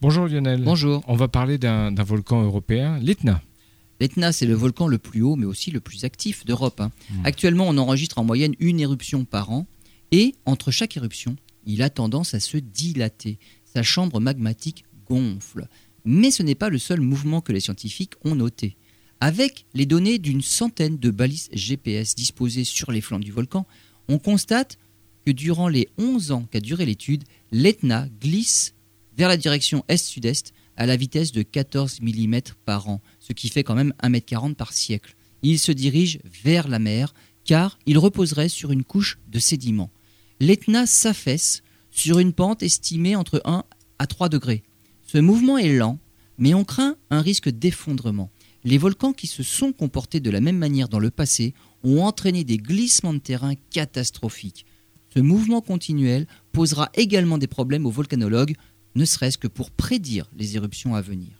Bonjour Lionel. Bonjour. On va parler d'un volcan européen, l'Etna. L'Etna, c'est le volcan le plus haut, mais aussi le plus actif d'Europe. hein. Actuellement, on enregistre en moyenne une éruption par an, et entre chaque éruption, il a tendance à se dilater. Sa chambre magmatique gonfle. Mais ce n'est pas le seul mouvement que les scientifiques ont noté. Avec les données d'une centaine de balises GPS disposées sur les flancs du volcan, on constate que durant les 11 ans qu'a duré l'étude, l'Etna glisse vers la direction est-sud-est à la vitesse de 14 mm par an, ce qui fait quand même 1m40 par siècle. Il se dirige vers la mer car il reposerait sur une couche de sédiments. L'Etna s'affaisse sur une pente estimée entre 1 à 3 degrés. Ce mouvement est lent, mais on craint un risque d'effondrement. Les volcans qui se sont comportés de la même manière dans le passé ont entraîné des glissements de terrain catastrophiques. Ce mouvement continuel posera également des problèmes aux volcanologues, ne serait-ce que pour prédire les éruptions à venir.